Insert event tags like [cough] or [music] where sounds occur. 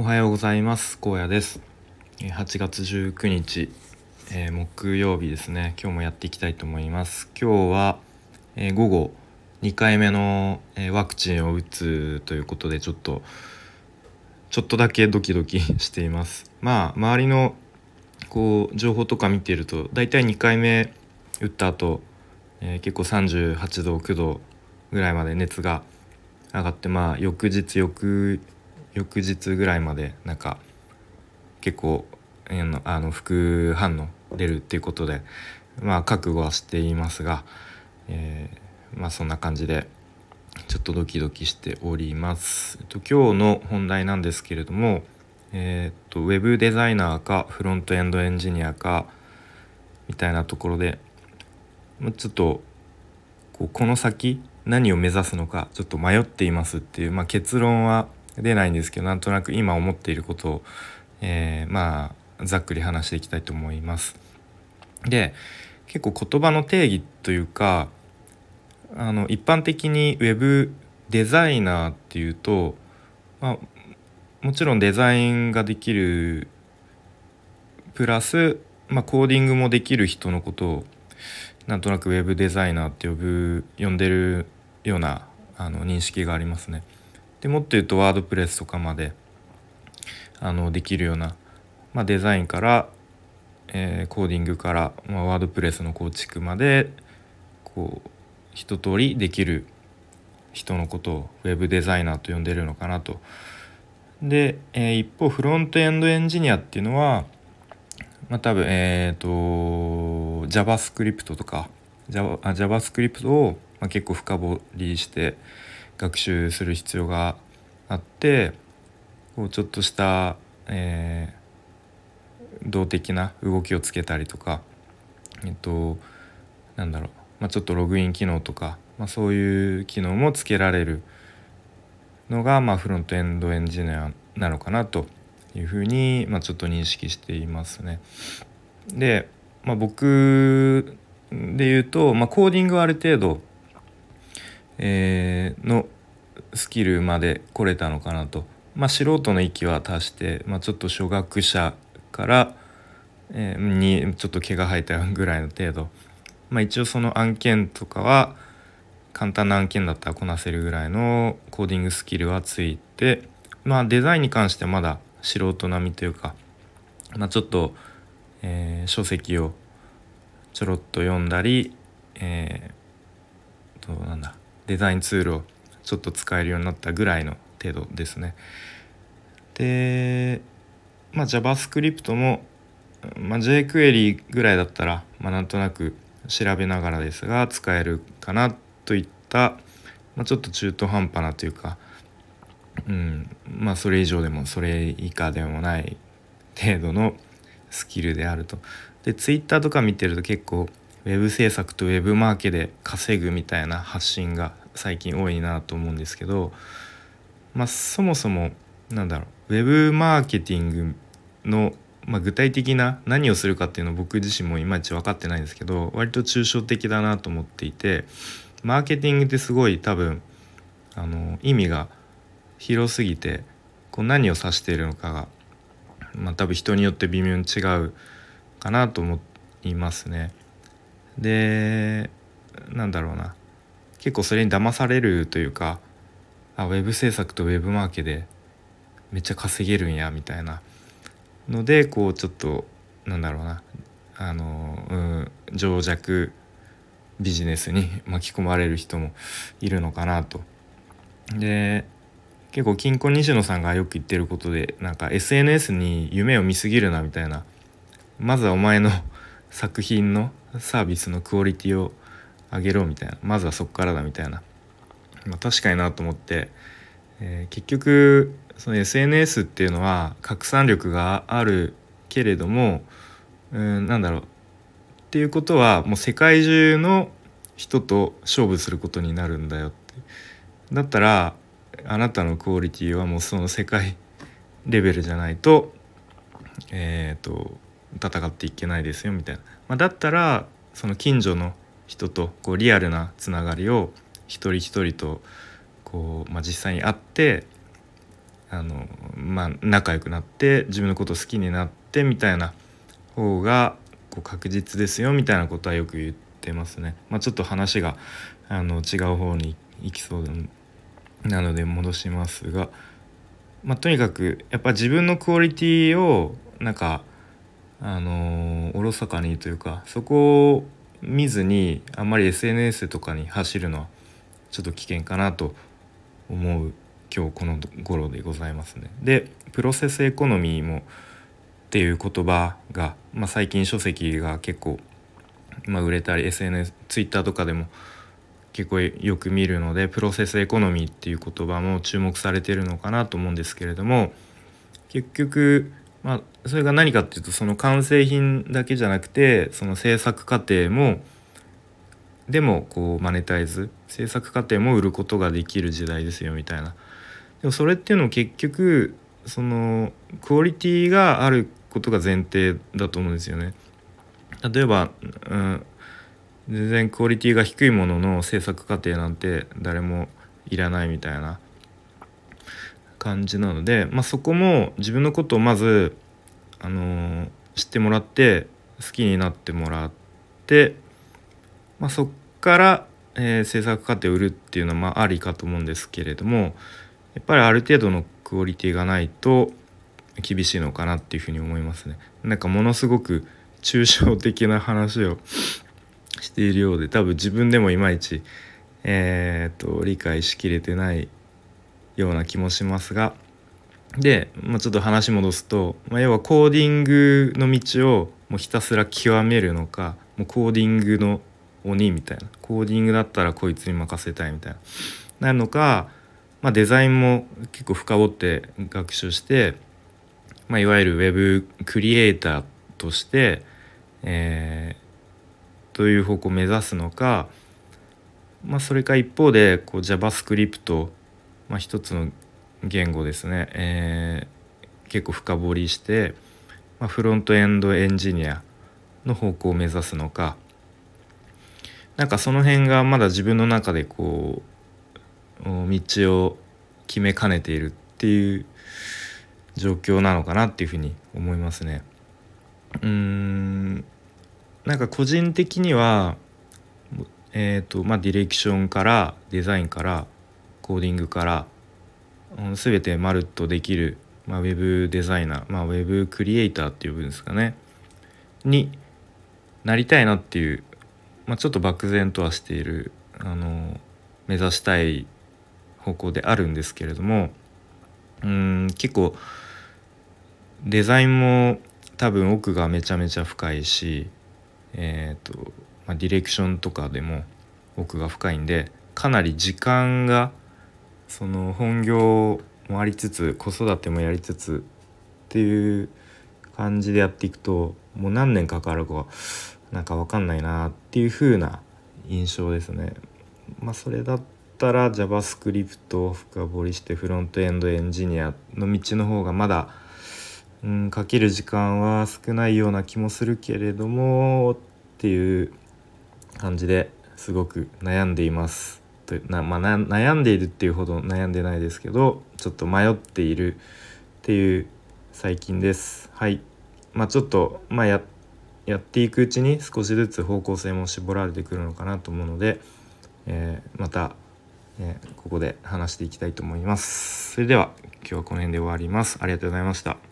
おはようございます。高野です。8月19日、えー、木曜日ですね。今日もやっていきたいと思います。今日は、えー、午後2回目の、えー、ワクチンを打つということでちょっとちょっとだけドキドキ [laughs] しています。まあ周りのこう情報とか見ているとだいたい2回目打った後、えー、結構38度9度ぐらいまで熱が上がってまあ翌日翌翌日ぐらいまでなんか結構あの副反応出るっていうことでまあ覚悟はしていますが、えー、まあそんな感じでちょっとドキドキしております。えっと、今日の本題なんですけれども、えー、っとウェブデザイナーかフロントエンドエンジニアかみたいなところでまちょっとこうこの先何を目指すのかちょっと迷っていますっていう、まあ、結論は出ないんですけどなんとなく今思っていることを、えー、まあざっくり話していきたいと思います。で結構言葉の定義というかあの一般的にウェブデザイナーっていうと、まあ、もちろんデザインができるプラス、まあ、コーディングもできる人のことをなんとなくウェブデザイナーって呼ぶ呼んでるようなあの認識がありますね。でもっと言うとワードプレスとかまであのできるような、まあ、デザインから、えー、コーディングから、まあ、ワードプレスの構築までこう一通りできる人のことをウェブデザイナーと呼んでるのかなと。で、えー、一方フロントエンドエンジニアっていうのは、まあ、多分えっ、ー、と JavaScript とか Java JavaScript をまあ、結構深掘りして学習する必要があってこうちょっとした、えー、動的な動きをつけたりとかえっとなんだろう、まあ、ちょっとログイン機能とか、まあ、そういう機能もつけられるのが、まあ、フロントエンドエンジニアなのかなというふうに、まあ、ちょっと認識していますね。で、まあ、僕で言うと、まあ、コーディングはある程度えー、のスキルまで来れたのかなと。まあ、素人の域は達して、まあ、ちょっと初学者から、えー、にちょっと毛が生えたぐらいの程度、まあ、一応その案件とかは簡単な案件だったらこなせるぐらいのコーディングスキルはついて、まあ、デザインに関してはまだ素人並みというか、まあ、ちょっと、えー、書籍をちょろっと読んだり、えー、となんだデザインツールをちょっと使えるようになったぐらいの程度ですね。で、まあ、JavaScript も、まあ、jQuery ぐらいだったら、まあ、なんとなく調べながらですが使えるかなといった、まあ、ちょっと中途半端なというか、うん、まあそれ以上でもそれ以下でもない程度のスキルであると。で Twitter とか見てると結構ウェブ制作とウェブマーケで稼ぐみたいな発信が最近多いなと思うんですけど、まあ、そもそもなんだろうウェブマーケティングの、まあ、具体的な何をするかっていうのを僕自身もいまいち分かってないんですけど割と抽象的だなと思っていてマーケティングってすごい多分あの意味が広すぎてこう何を指しているのかが、まあ、多分人によって微妙に違うかなと思いますね。でなんだろうな。結構それに騙されるというかあウェブ制作とウェブマーケでめっちゃ稼げるんやみたいな。のでこうちょっとなんだろうな。あの、うん、情弱ビジネスに [laughs] 巻き込まれる人もいるのかなと。で結構金婚西野さんがよく言ってることでなんか SNS に夢を見すぎるなみたいな。まずはお前の [laughs] 作品のサービスのクオリティを上げろみたいな。まずはそこからだみたいな、まあ、確かになと思って、えー、結局その SNS っていうのは拡散力があるけれどもうんなんだろう。っていうことはもう世界中の人と勝負することになるんだよって。だったらあなたのクオリティはもうその世界レベルじゃないとえっ、ー、と戦っていけないですよみたいな、まあ、だったらその近所の人とこうリアルなつながりを一人一人とこう、まあ、実際に会ってあのまあ仲良くなって自分のことを好きになってみたいな方がこう確実ですよみたいなことはよく言ってますね。まあ、ちょっと話があの違う方に行きそうなので戻しますが、まあ、とにかくやっぱ自分のクオリティをなんかあのおろそかにというかそこを見ずにあんまり SNS とかに走るのはちょっと危険かなと思う今日この頃でございますね。でプロセスエコノミーもっていう言葉が、まあ、最近書籍が結構、まあ、売れたり SNS ツイッターとかでも結構よく見るのでプロセスエコノミーっていう言葉も注目されてるのかなと思うんですけれども結局、まあ、それが何かっていうとその完成品だけじゃなくてその制作過程もでもこうマネタイズ制作過程も売ることができる時代ですよみたいなでもそれっていうのも結局そのクオリティがあることが前提だと思うんですよね。例えば、うん、全然クオリティが低いものの制作過程なんて誰もいらないみたいな感じなので、まあ、そこも自分のことをまず、あのー、知ってもらって好きになってもらって、まあ、そっから、えー、制作過程を売るっていうのはまあありかと思うんですけれどもやっぱりある程度のクオリティがないと厳しいのかなっていうふうに思いますね。なんかものすごく抽象的な話を [laughs] しているようで多分自分でもいまいち、えーと、理解しきれてないような気もしますが。で、まあ、ちょっと話戻すと、まあ、要はコーディングの道をもうひたすら極めるのかもうコーディングの鬼みたいなコーディングだったらこいつに任せたいみたいななるのかまあ、デザインも結構深掘って学習して、まあ、いわゆるウェブクリエイターとして、えー、という方向を目指すのか、まあ、それか一方でこう JavaScript、まあ、一つの言語ですね、えー、結構深掘りして、まあ、フロントエンドエンジニアの方向を目指すのかなんかその辺がまだ自分の中でこう道を決めかねているっていう状況なのかなっていうふうに思いますね。うーんなんか個人的にはえーとまあ、ディレクションからデザインからコーディングから、うん、全てまるっとできる、まあ、ウェブデザイナー、まあ、ウェブクリエイターっていう部分ですかね。になりたいなっていう、まあ、ちょっと漠然とはしているあの目指したい方向であるんですけれどもうん結構デザインも多分奥がめちゃめちゃ深いし、えーとまあ、ディレクションとかでも奥が深いんでかなり時間がその本業もありつつ子育てもやりつつっていう感じでやっていくともう何年かかるかなんか分かんないなっていう風な印象ですね。まあ、それだったら JavaScript を深掘りしてフロントエンドエンジニアの道の方がまだ、うん、かける時間は少ないような気もするけれどもっていう感じですごく悩んでいます。となまあ、悩んでいるっていうほど悩んでないですけどちょっと迷っているっていう最近です。はいまあ、ちょっと、まあや、やっていくうちに少しずつ方向性も絞られてくるのかなと思うので、えー、またえー、ここで話していきたいと思います。それでは今日はこの辺で終わります。ありがとうございました。